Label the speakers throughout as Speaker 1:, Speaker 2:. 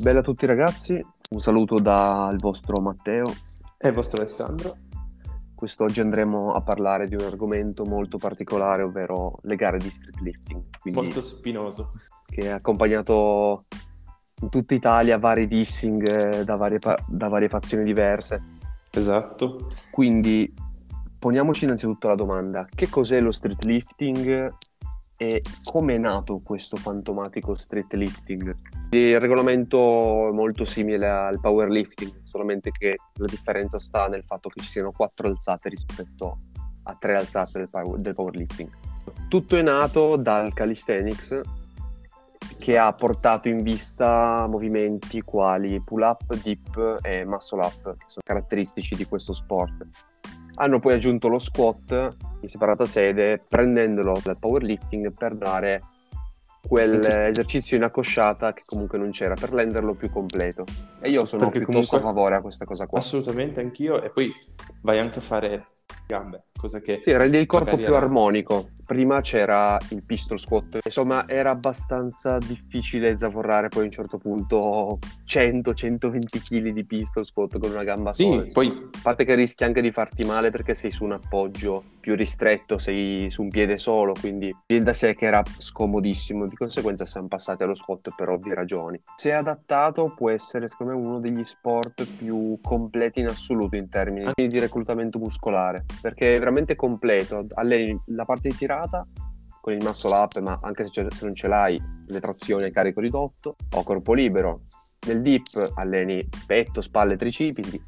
Speaker 1: Bella a tutti ragazzi, un saluto dal vostro Matteo.
Speaker 2: E il vostro Alessandro.
Speaker 1: Quest'oggi andremo a parlare di un argomento molto particolare, ovvero le gare di street lifting.
Speaker 2: Molto spinoso.
Speaker 1: Che ha accompagnato in tutta Italia vari dissing eh, da varie, da varie fazioni diverse.
Speaker 2: Esatto.
Speaker 1: Quindi poniamoci innanzitutto la domanda, che cos'è lo street lifting e come è nato questo fantomatico street lifting? Il regolamento è molto simile al powerlifting, solamente che la differenza sta nel fatto che ci siano quattro alzate rispetto a tre alzate del, power, del powerlifting. Tutto è nato dal calisthenics che ha portato in vista movimenti quali pull up, dip e muscle up, che sono caratteristici di questo sport. Hanno poi aggiunto lo squat in separata sede, prendendolo dal powerlifting per dare quell'esercizio in accosciata che comunque non c'era, per renderlo più completo. E io sono Perché piuttosto a favore a questa cosa qua.
Speaker 2: Assolutamente, anch'io. E poi vai anche a fare gambe, cosa che...
Speaker 1: Sì, rende il corpo più armonico. Prima c'era il pistol squat, insomma era abbastanza difficile zavorrare poi a un certo punto 100-120 kg di pistol squat con una gamba sola.
Speaker 2: Sì, poi...
Speaker 1: A parte che rischi anche di farti male perché sei su un appoggio più ristretto, sei su un piede solo, quindi viene da sé che era scomodissimo, di conseguenza siamo passati allo squat per ovvie ragioni. Se adattato può essere secondo me uno degli sport più completi in assoluto in termini di reclutamento muscolare, perché è veramente completo, alleni la parte di tirata con il muscle up, ma anche se, se non ce l'hai, le trazioni a carico ridotto o corpo libero. Nel dip alleni petto, spalle, tricipiti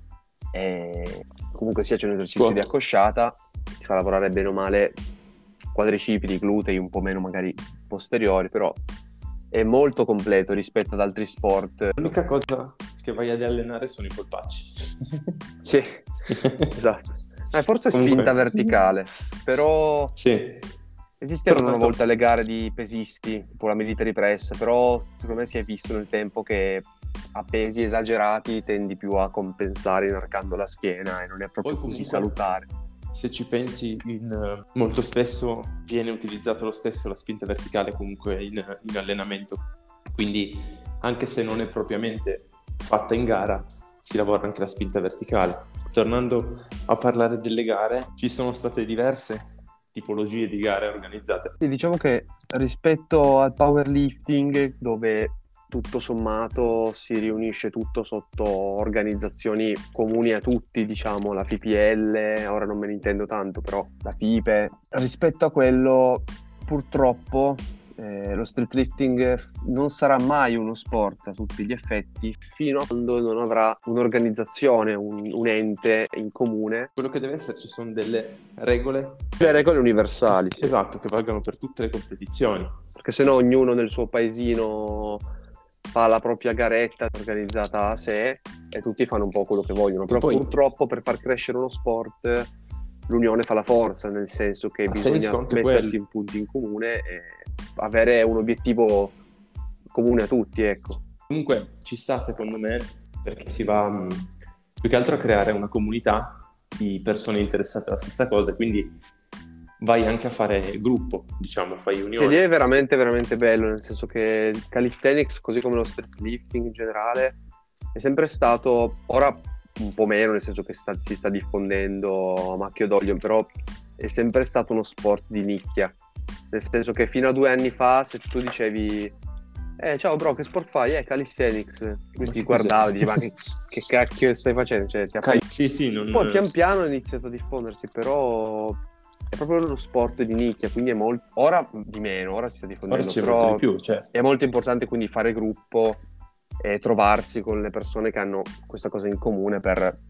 Speaker 1: e comunque sia c'è un esercizio Scuola. di accosciata ti fa lavorare bene o male quadricipiti, glutei un po' meno magari posteriori, però è molto completo rispetto ad altri sport.
Speaker 2: L'unica cosa che vai ad allenare sono i polpacci.
Speaker 1: sì, esatto. Eh, forse Comunque... spinta verticale, però
Speaker 2: sì.
Speaker 1: esistevano una volta le gare di pesisti, tipo la military press, però secondo me si è visto nel tempo che a pesi esagerati tendi più a compensare inarcando la schiena e non è proprio Poi, così salutare
Speaker 2: se ci pensi, in, molto spesso viene utilizzato lo stesso la spinta verticale comunque in, in, allenamento. Quindi anche se non è propriamente fatta in gara, si lavora anche la spinta verticale. Tornando a parlare delle gare, ci sono state diverse tipologie di gare organizzate.
Speaker 1: Sì, diciamo che rispetto al powerlifting, dove tutto sommato si riunisce tutto sotto organizzazioni comuni a tutti, diciamo la FIPL, ora non me ne intendo tanto, però la FIPE. Rispetto a quello, purtroppo eh, lo street lifting non sarà mai uno sport a tutti gli effetti fino a quando non avrà un'organizzazione, un, un ente in comune.
Speaker 2: Quello che deve esserci sono delle regole.
Speaker 1: Le regole universali.
Speaker 2: Esatto, che valgono per tutte le competizioni.
Speaker 1: Perché se no ognuno nel suo paesino fa la propria garetta organizzata a sé e tutti fanno un po' quello che vogliono. Però poi... purtroppo per far crescere uno sport l'unione fa la forza, nel senso che ha bisogna mettersi quello. in punti in comune e avere un obiettivo comune a tutti, ecco.
Speaker 2: Comunque ci sta secondo me perché si va mm, più che altro a creare una comunità di persone interessate alla stessa cosa, quindi vai anche a fare gruppo, diciamo, fai unione.
Speaker 1: L'idea è veramente, veramente bello, nel senso che il calisthenics, così come lo street lifting in generale, è sempre stato, ora un po' meno, nel senso che sta, si sta diffondendo a macchio d'olio, però è sempre stato uno sport di nicchia. Nel senso che fino a due anni fa, se tu dicevi, eh ciao bro, che sport fai? Eh, calisthenics. Quindi ti guardavi, dicevi, ma che, che, cacchio stai facendo? Cioè,
Speaker 2: Cal- sì, sì, non...
Speaker 1: Poi pian piano è iniziato a diffondersi, però è proprio uno sport di nicchia, quindi è molto... Ora di meno, ora si sta diffondendo, ora però
Speaker 2: di più, certo.
Speaker 1: è molto importante quindi fare gruppo e trovarsi con le persone che hanno questa cosa in comune per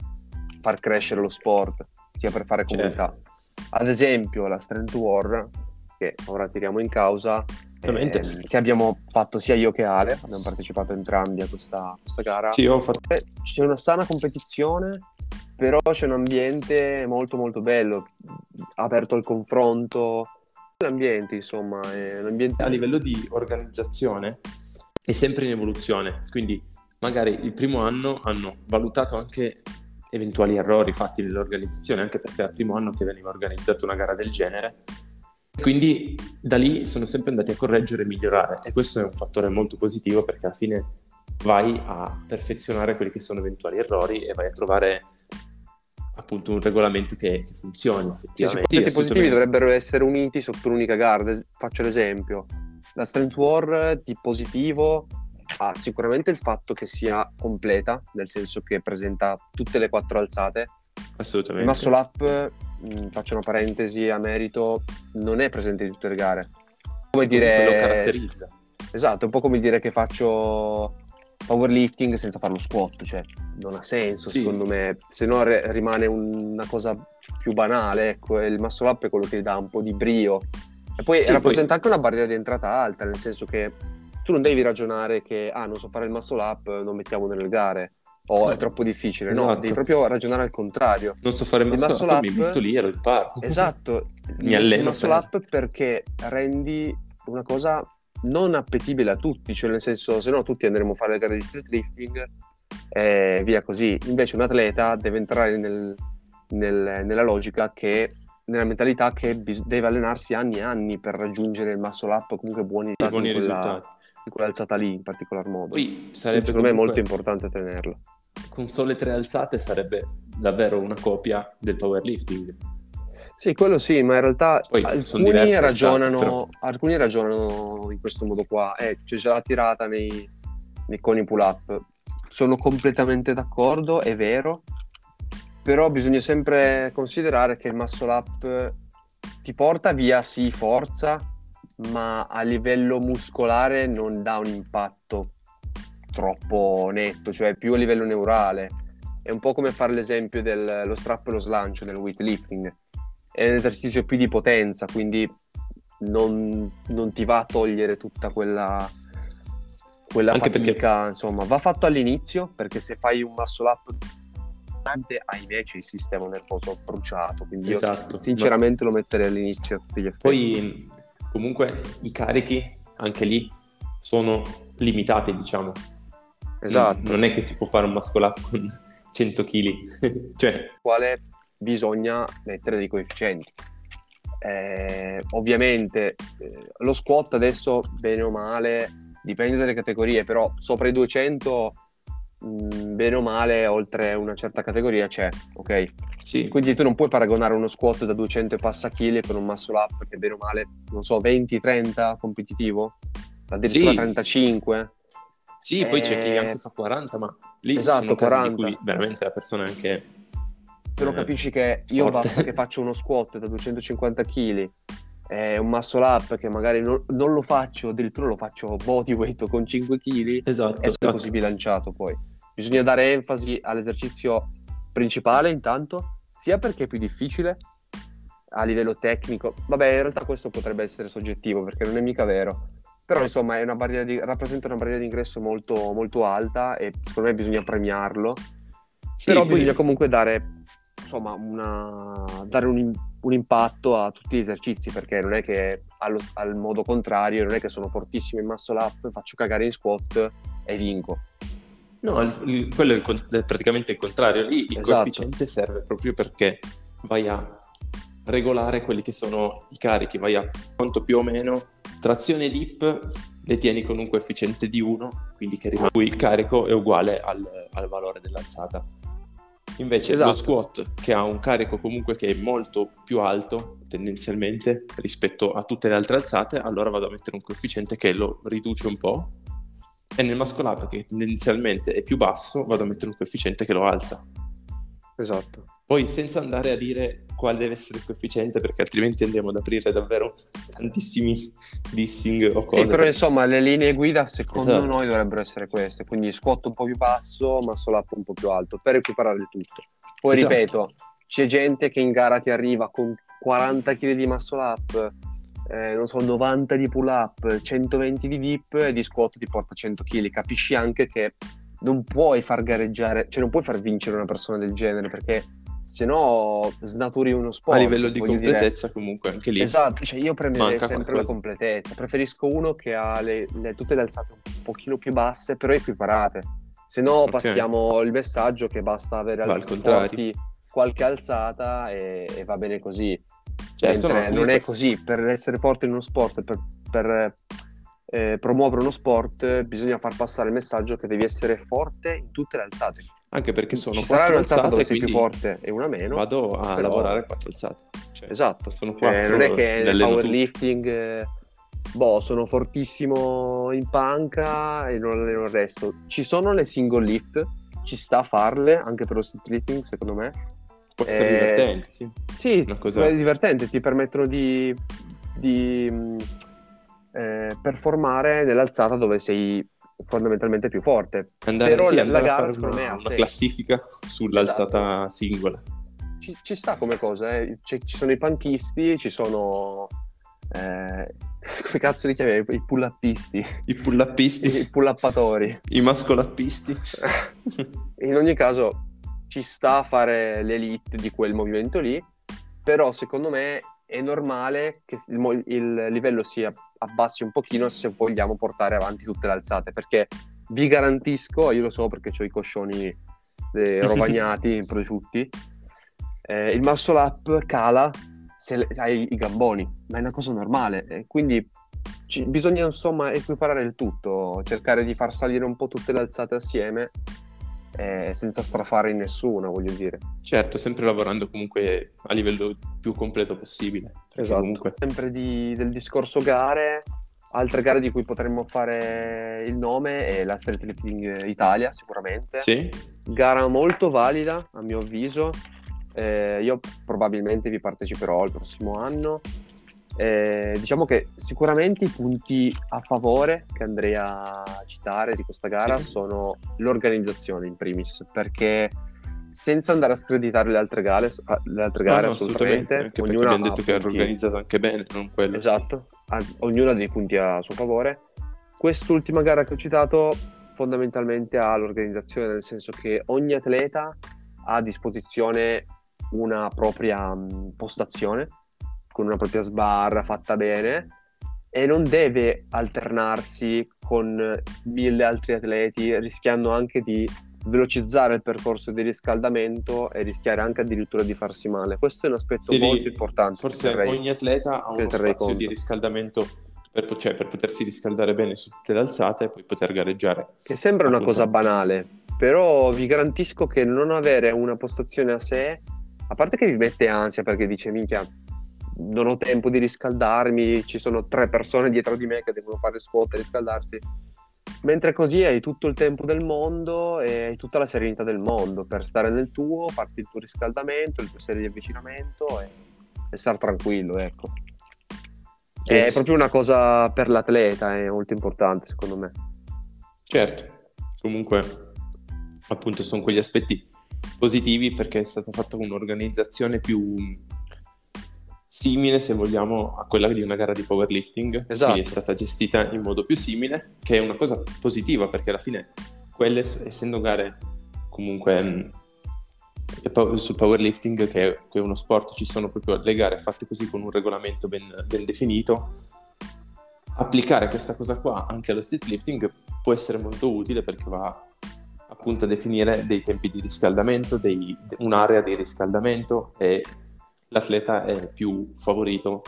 Speaker 1: far crescere lo sport, sia per fare comunità. Certo. Ad esempio la Strength War, che ora tiriamo in causa, eh, che abbiamo fatto sia io che Ale, abbiamo partecipato entrambi a questa, questa gara.
Speaker 2: Sì, fatto...
Speaker 1: C'è una sana competizione però c'è un ambiente molto molto bello, aperto al confronto. L'ambiente, insomma, è un ambiente...
Speaker 2: A livello di organizzazione è sempre in evoluzione, quindi magari il primo anno hanno valutato anche eventuali errori fatti nell'organizzazione, anche perché era il primo anno che veniva organizzata una gara del genere. Quindi da lì sono sempre andati a correggere e migliorare e questo è un fattore molto positivo perché alla fine vai a perfezionare quelli che sono eventuali errori e vai a trovare appunto un regolamento che, che funzioni effettivamente.
Speaker 1: I punti positivi dovrebbero essere uniti sotto un'unica gara. Faccio l'esempio. La Strength War di positivo ha sicuramente il fatto che sia completa, nel senso che presenta tutte le quattro alzate.
Speaker 2: Assolutamente.
Speaker 1: Il muscle up, mh, faccio una parentesi a merito, non è presente in tutte le gare. Come dire...
Speaker 2: Lo caratterizza.
Speaker 1: Esatto, è un po' come dire che faccio powerlifting senza fare lo squat, cioè non ha senso sì. secondo me, se no re- rimane un- una cosa più banale, ecco, il muscle up è quello che dà un po' di brio. E poi sì, rappresenta poi... anche una barriera di entrata alta, nel senso che tu non devi ragionare che, ah, non so fare il muscle up, non mettiamo nelle gare, o no. è troppo difficile, esatto. no, devi proprio ragionare al contrario.
Speaker 2: Non so fare il muscle, muscle up, up, mi metto lì e lo imparo.
Speaker 1: Esatto,
Speaker 2: mi alleno.
Speaker 1: Il muscle per... up perché rendi una cosa non appetibile a tutti, cioè nel senso se no tutti andremo a fare le gare di street lifting e via così. Invece un atleta deve entrare nel, nel, nella logica che nella mentalità che bis- deve allenarsi anni e anni per raggiungere il muscle up comunque buoni,
Speaker 2: buoni quella, risultati.
Speaker 1: in quell'alzata lì in particolar modo.
Speaker 2: Poi sarebbe
Speaker 1: secondo me è molto importante tenerlo.
Speaker 2: con sole tre alzate sarebbe davvero una copia del powerlifting
Speaker 1: sì, quello sì, ma in realtà Poi alcuni ragionano, però... alcuni ragionano in questo modo qua. Eh, c'è già la tirata nei, nei coni pull up. Sono completamente d'accordo, è vero, però bisogna sempre considerare che il muscle up ti porta via sì forza, ma a livello muscolare non dà un impatto troppo netto, cioè più a livello neurale. È un po' come fare l'esempio dello strappo e lo slancio nel weightlifting è un esercizio più di potenza, quindi non, non ti va a togliere tutta quella, quella Anche fatica, perché... insomma, va fatto all'inizio, perché se fai un muscle up ahimè c'è il sistema nervoso bruciato, quindi esatto, io sinceramente ma... lo metterei all'inizio.
Speaker 2: Poi comunque i carichi anche lì sono limitati, diciamo.
Speaker 1: Esatto.
Speaker 2: Non, è che si può fare un muscle up con 100 kg. cioè...
Speaker 1: Quale bisogna mettere dei coefficienti. Eh, ovviamente eh, lo squat adesso, bene o male, dipende dalle categorie, però sopra i 200, mh, mm, bene o male, oltre una certa categoria c'è, ok?
Speaker 2: Sì.
Speaker 1: Quindi tu non puoi paragonare uno squat da 200 e passa chili con un muscle up che bene o male, non so, 20-30 competitivo, addirittura sì. 35.
Speaker 2: Sì, eh... poi c'è chi anche fa 40, ma lì
Speaker 1: esatto,
Speaker 2: sono
Speaker 1: 40.
Speaker 2: di cui veramente la persona è anche
Speaker 1: però eh, capisci che io forte. basta che faccio uno squat da 250 kg e un muscle up che magari non, non, lo faccio, addirittura lo faccio bodyweight con 5 kg
Speaker 2: esatto,
Speaker 1: e esatto. così bilanciato poi. Bisogna dare enfasi all'esercizio principale intanto, sia perché è più difficile a livello tecnico. Vabbè, in realtà questo potrebbe essere soggettivo perché non è mica vero. Però insomma una di, rappresenta una barriera di ingresso molto, molto alta e secondo me bisogna premiarlo. Sì, Però bisogna comunque dare insomma, una, dare un, un, impatto a tutti gli esercizi, perché non è che allo, al modo contrario, non è che sono fortissimo in muscle up, faccio cagare in squat e vinco.
Speaker 2: No, il, quello è, praticamente il contrario. Lì il esatto. coefficiente serve proprio perché vai a regolare quelli che sono i carichi, vai a quanto più o meno trazione dip le tieni con un coefficiente di 1, quindi che rimane il carico è uguale al, al valore dell'alzata. Invece esatto. lo squat che ha un carico comunque che è molto più alto tendenzialmente rispetto a tutte le altre alzate, allora vado a mettere un coefficiente che lo riduce un po'. E nel muscle up che tendenzialmente è più basso, vado a mettere un coefficiente che lo alza.
Speaker 1: Esatto.
Speaker 2: Poi senza andare a dire quale deve essere il coefficiente, perché altrimenti andiamo ad aprire davvero tantissimi dissing o cose.
Speaker 1: Sì, però insomma le linee guida secondo esatto. noi dovrebbero essere queste, quindi squat un po' più basso, muscle up un po' più alto, per equiparare il tutto. Poi esatto. ripeto, c'è gente che in gara ti arriva con 40 kg di muscle up, eh, non so, 90 di pull up, 120 di dip e di squat ti porta 100 kg. Capisci anche che non puoi far gareggiare, cioè non puoi far vincere una persona del genere perché se no snaturi uno sport.
Speaker 2: A livello di completezza dire. comunque anche lì.
Speaker 1: Esatto, cioè io prenderei sempre qualcosa. la completezza, preferisco uno che ha le, le, tutte le alzate un pochino più basse però equiparate, se no okay. passiamo il messaggio che basta avere
Speaker 2: al forti
Speaker 1: qualche alzata e, e, va bene così. Certo, no, non è così, per essere forte in uno sport, per, per eh, promuovere uno sport bisogna far passare il messaggio che devi essere forte in tutte le alzate.
Speaker 2: Anche perché sono
Speaker 1: Ci
Speaker 2: quattro alzate,
Speaker 1: dove sei più forte e una meno.
Speaker 2: vado a
Speaker 1: però-
Speaker 2: lavorare quattro alzate. Cioè,
Speaker 1: Esatto,
Speaker 2: sono
Speaker 1: Cioè,
Speaker 2: quattro,
Speaker 1: non è che nel powerlifting, eh, boh, sono fortissimo in panca e non alleno il resto. Ci sono le single lift, ci sta a farle anche per lo street lifting, secondo me.
Speaker 2: Può essere
Speaker 1: Eh,
Speaker 2: divertente, sì.
Speaker 1: Sì,
Speaker 2: Una cosa-
Speaker 1: è divertente, ti permettono di, di, mh, eh, performare nell'alzata dove sei fondamentalmente più forte.
Speaker 2: Andare,
Speaker 1: Però
Speaker 2: sì,
Speaker 1: la- la gara, secondo me, ha
Speaker 2: classifica sull'alzata singola.
Speaker 1: Ci, ci sta come cosa, eh. Ci, sono i panchisti, ci sono... eh, come cazzo li chiami? I pull-uppisti,
Speaker 2: I pull-uppisti,
Speaker 1: i pull-uppatori.
Speaker 2: i mascolappisti.
Speaker 1: In ogni caso ci sta a fare l'elite di quel movimento lì, però secondo me è normale che il, il livello si abbassi un pochino se vogliamo portare avanti tutte le alzate, perché vi garantisco, io lo so perché ho i coscioni eh, rovagnati, prosciutti, eh, il muscle up cala se hai i gamboni, ma è una cosa normale, e quindi ci- bisogna insomma equiparare il tutto, cercare di far salire un po' tutte le alzate assieme eh, senza strafare in nessuna, voglio dire.
Speaker 2: Certo, sempre lavorando comunque a livello più completo possibile.
Speaker 1: Esatto.
Speaker 2: Comunque,
Speaker 1: Sempre di- del discorso gare, altre gare di cui potremmo fare il nome è la Street Lifting Italia, sicuramente.
Speaker 2: sì,
Speaker 1: Gara molto valida, a mio avviso. Eh, io probabilmente vi parteciperò il prossimo anno. Eh, diciamo che sicuramente i punti a favore che andrei a citare di questa gara
Speaker 2: Sì.
Speaker 1: sono l'organizzazione in primis, perché senza andare a screditare le altre gare, le altre gare
Speaker 2: No, no,
Speaker 1: assolutamente,
Speaker 2: anche perché
Speaker 1: ognuna
Speaker 2: abbiamo detto che era organizzato anche bene, non quello.
Speaker 1: Esatto, ognuna ha dei punti a suo favore. Quest'ultima gara che ho citato fondamentalmente ha l'organizzazione, nel senso che ogni atleta ha a disposizione una propria postazione, con una propria sbarra fatta bene e non deve alternarsi con mille altri atleti, rischiando anche di velocizzare il percorso di riscaldamento e rischiare anche addirittura di farsi male. Questo è un aspetto
Speaker 2: Sì,
Speaker 1: molto importante.
Speaker 2: Forse
Speaker 1: terrei-
Speaker 2: ogni atleta ha uno spazio di
Speaker 1: conto.
Speaker 2: riscaldamento per, cioè, per potersi riscaldare bene su tutte le alzate e poi poter gareggiare.
Speaker 1: Che sembra una cosa banale, però vi garantisco che non avere una postazione a sé, a parte che vi mette ansia perché dice minchia, non ho tempo di riscaldarmi, ci sono tre persone dietro di me che devono fare squat e riscaldarsi. Mentre così hai tutto il tempo del mondo e hai tutta la serenità del mondo per stare nel tuo, farti il tuo riscaldamento, il tuo serie di avvicinamento e, e stare tranquillo, ecco.
Speaker 2: Eh,
Speaker 1: È proprio una cosa per l'atleta, è molto importante secondo me.
Speaker 2: Certo, comunque appunto sono quegli aspetti positivi perché è stata fatta un'organizzazione più simile, se vogliamo, a quella di una gara di powerlifting,
Speaker 1: Esatto.
Speaker 2: quindi è stata gestita in modo più simile, che è una cosa positiva perché alla fine quelle, essendo gare comunque poi sul powerlifting, che è, che è uno sport, ci sono proprio le gare fatte così con un regolamento ben, ben definito. Applicare questa cosa qua anche allo street lifting può essere molto utile perché va appunto a definire dei tempi di riscaldamento, dei- un'area di riscaldamento e l'atleta è più favorito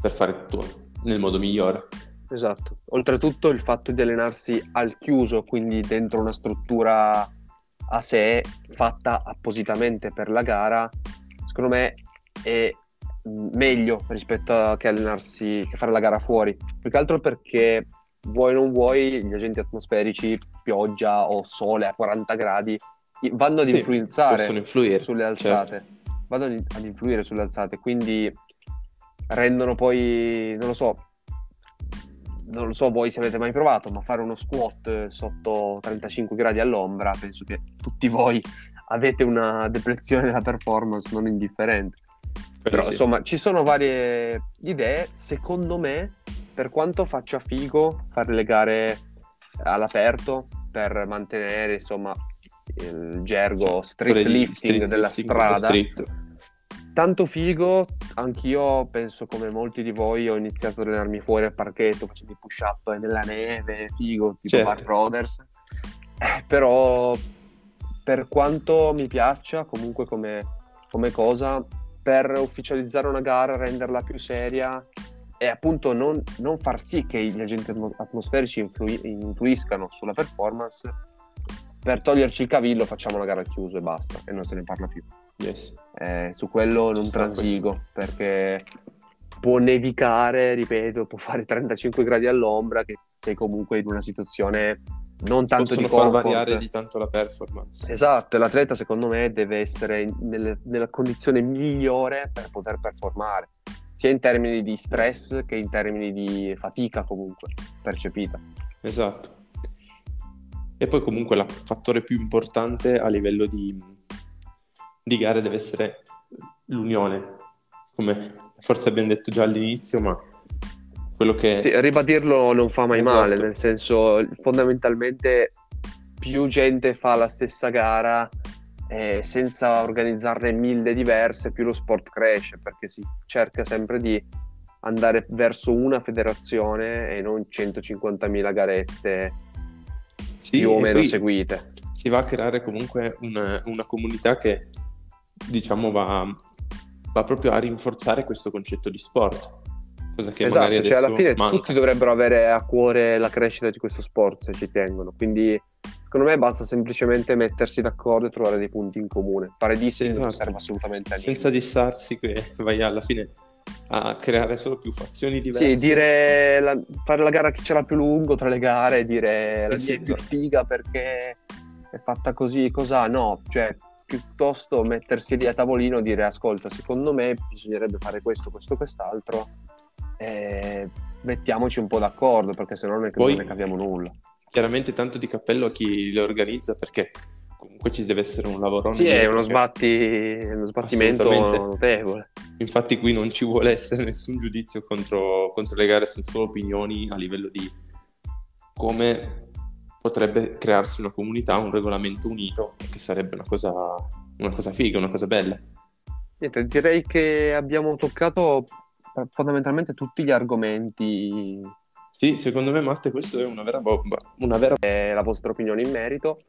Speaker 2: per fare tutto nel modo migliore.
Speaker 1: Esatto. Oltretutto il fatto di allenarsi al chiuso, quindi dentro una struttura a sé fatta appositamente per la gara, secondo me è meglio rispetto a che allenarsi, che fare la gara fuori. Più che altro perché vuoi o non vuoi, gli agenti atmosferici, pioggia o sole a 40 gradi, vanno ad
Speaker 2: Sì,
Speaker 1: influenzare sulle alzate.
Speaker 2: certo.
Speaker 1: Vanno ad influire sulle alzate, quindi rendono poi, non lo so, non lo so voi se avete mai provato, ma fare uno squat sotto 35 gradi all'ombra, penso che tutti voi avete una depressione della performance non indifferente. Però
Speaker 2: Sì.
Speaker 1: insomma ci sono varie idee, secondo me, per quanto faccia figo fare le gare all'aperto per mantenere insomma il gergo street
Speaker 2: di
Speaker 1: lifting
Speaker 2: street
Speaker 1: della
Speaker 2: lifting,
Speaker 1: strada
Speaker 2: street.
Speaker 1: tanto figo, anch'io penso come molti di voi ho iniziato ad allenarmi fuori al parchetto, facendo i push up nella neve, figo, tipo
Speaker 2: Certo.
Speaker 1: Mark Brothers. Eh, però per quanto mi piaccia comunque come, come cosa, per ufficializzare una gara, renderla più seria, e appunto non, non, far sì che gli agenti atmosferici influ- influiscano sulla performance per toglierci il cavillo facciamo una gara al chiuso e basta e non se ne parla più
Speaker 2: yes.
Speaker 1: eh, su quello non transigo perché può nevicare ripeto può fare 35 gradi all'ombra che sei comunque in una situazione non tanto
Speaker 2: Possono
Speaker 1: di comfort.
Speaker 2: far variare di tanto la performance
Speaker 1: esatto l'atleta secondo me deve essere nelle, nella condizione migliore per poter performare sia in termini di stress che in termini di fatica comunque percepita.
Speaker 2: Esatto. E poi comunque il fattore più importante a livello di, di gare deve essere l'unione, come forse abbiamo detto già all'inizio, ma quello che...
Speaker 1: Sì, ribadirlo non fa mai esatto. male, nel senso fondamentalmente più gente fa la stessa gara eh, senza organizzarne mille diverse, più lo sport cresce perché si cerca sempre di andare verso una federazione e non 150.000 garette sì, più o meno seguite.
Speaker 2: Si va a creare comunque una, una comunità che diciamo va, va, proprio a rinforzare questo concetto di sport. Cosa che esatto, magari
Speaker 1: cioè alla fine
Speaker 2: manca.
Speaker 1: tutti dovrebbero avere a cuore la crescita di questo sport se ci tengono. Quindi Secondo me basta semplicemente mettersi d'accordo e trovare dei punti in comune. Fare dissing esatto. non serve assolutamente a
Speaker 2: niente. Senza dissarsi che vai alla fine a creare solo più fazioni diverse.
Speaker 1: Sì, dire la, fare la gara chi ce l'ha più lungo tra le gare, dire la mia è più figa perché è fatta così, cosa no, cioè piuttosto mettersi lì a tavolino e dire ascolta, secondo me bisognerebbe fare questo, questo, quest'altro e mettiamoci un po' d'accordo perché se no non ne capiamo nulla.
Speaker 2: chiaramente tanto di cappello a chi le organizza perché comunque ci deve essere un lavoro.
Speaker 1: Sì, è uno, sbatti, uno sbattimento notevole.
Speaker 2: Infatti qui non ci vuole essere nessun giudizio contro, contro le gare, sono solo opinioni a livello di come potrebbe crearsi una comunità, un regolamento unito, che sarebbe una cosa, una cosa figa, una cosa bella.
Speaker 1: Niente, direi che abbiamo toccato fondamentalmente tutti gli argomenti
Speaker 2: sì, secondo me Matte questo è una vera bomba, una vera...
Speaker 1: È la vostra opinione in merito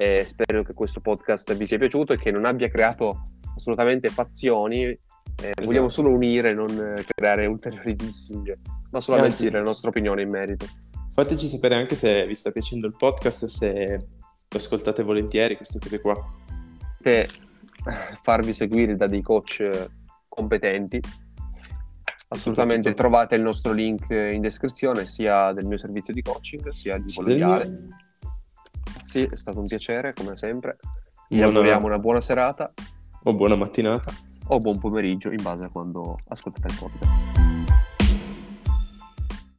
Speaker 1: e spero che questo podcast vi sia piaciuto e che non abbia creato assolutamente fazioni. Eh, esatto. Vogliamo solo unire, non creare ulteriori dissing, ma solamente Anzi, dire la nostra opinione in merito.
Speaker 2: Fateci sapere anche se vi sta piacendo il podcast, se lo ascoltate volentieri, queste cose qua.
Speaker 1: E farvi seguire da dei coach competenti Assolutamente, trovate il nostro link in descrizione sia del mio servizio di coaching sia di quello di Ale. Sì, è stato un piacere come sempre. Vi buona... auguriamo una buona serata.
Speaker 2: O buona mattinata.
Speaker 1: O buon pomeriggio in base a quando ascoltate il podcast.